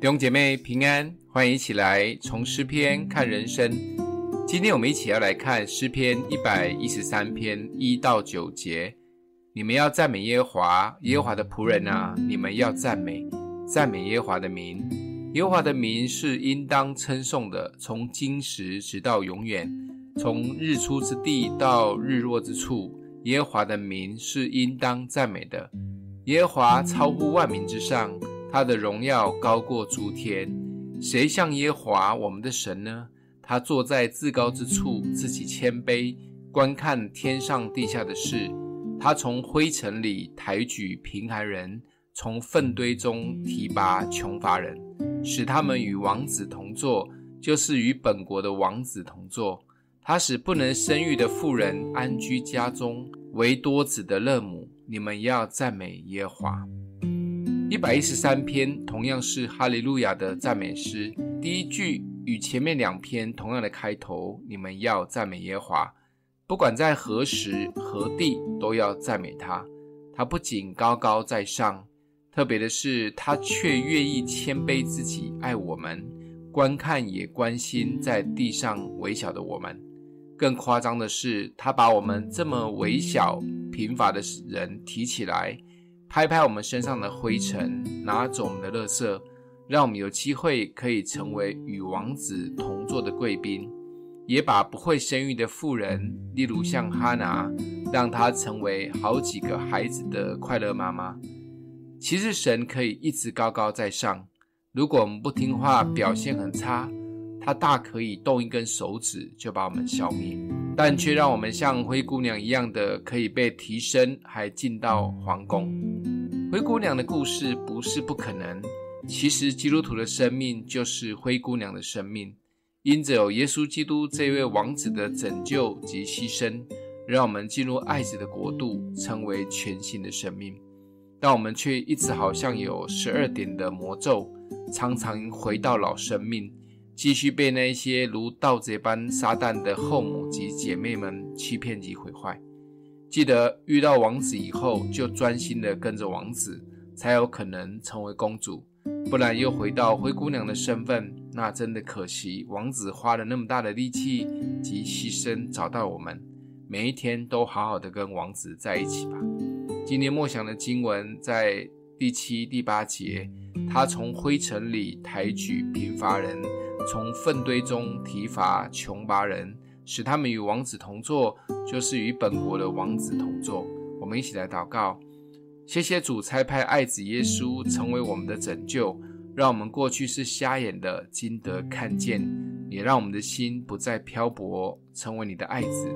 弟兄姐妹平安，欢迎一起来从诗篇看人生。今天我们一起要来看诗篇一百一十三篇一到九节。你们要赞美耶和华，耶和华的仆人啊，你们要赞美，赞美耶和华的名。耶和华的名是应当称颂的，从今时直到永远，从日出之地到日落之处，耶和华的名是应当赞美的。耶和华超乎万民之上。他的荣耀高过诸天，谁像耶和华我们的神呢？他坐在至高之处，自己谦卑，观看天上地下的事。他从灰尘里抬举贫寒人，从粪堆中提拔穷乏人，使他们与王子同坐，就是与本国的王子同坐。他使不能生育的妇人安居家中，为多子的乐母。你们要赞美耶和华。一百一十三篇同样是哈利路亚的赞美诗，第一句与前面两篇同样的开头，你们要赞美耶和华，不管在何时何地都要赞美他。他不仅高高在上，特别的是他却愿意谦卑自己，爱我们，观看也关心在地上微小的我们。更夸张的是，他把我们这么微小贫乏的人提起来。拍拍我们身上的灰尘，拿走我们的垃圾，让我们有机会可以成为与王子同坐的贵宾；也把不会生育的妇人，例如像哈拿，让她成为好几个孩子的快乐妈妈。其实神可以一直高高在上，如果我们不听话，表现很差，他大可以动一根手指就把我们消灭，但却让我们像灰姑娘一样的可以被提升，还进到皇宫。灰姑娘的故事不是不可能，其实基督徒的生命就是灰姑娘的生命。因着有耶稣基督这位王子的拯救及牺牲，让我们进入爱子的国度，成为全新的生命。但我们却一直好像有十二点的魔咒，常常回到老生命，继续被那些如盗贼般撒旦的后母及姐妹们欺骗及毁坏。记得遇到王子以后，就专心的跟着王子，才有可能成为公主。不然又回到灰姑娘的身份，那真的可惜。王子花了那么大的力气及牺牲找到我们，每一天都好好的跟王子在一起吧。今天默想的经文在第七、第八节，他从灰尘里抬举贫乏人，从粪堆中提拔穷乏人。使他们与王子同坐，就是与本国的王子同坐。我们一起来祷告，谢谢主差派爱子耶稣成为我们的拯救，让我们过去是瞎眼的，今得看见；也让我们的心不再漂泊，成为你的爱子，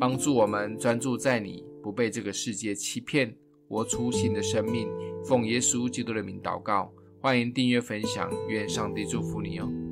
帮助我们专注在你，不被这个世界欺骗，活出新的生命。奉耶稣基督的名祷告，欢迎订阅分享，愿上帝祝福你哦。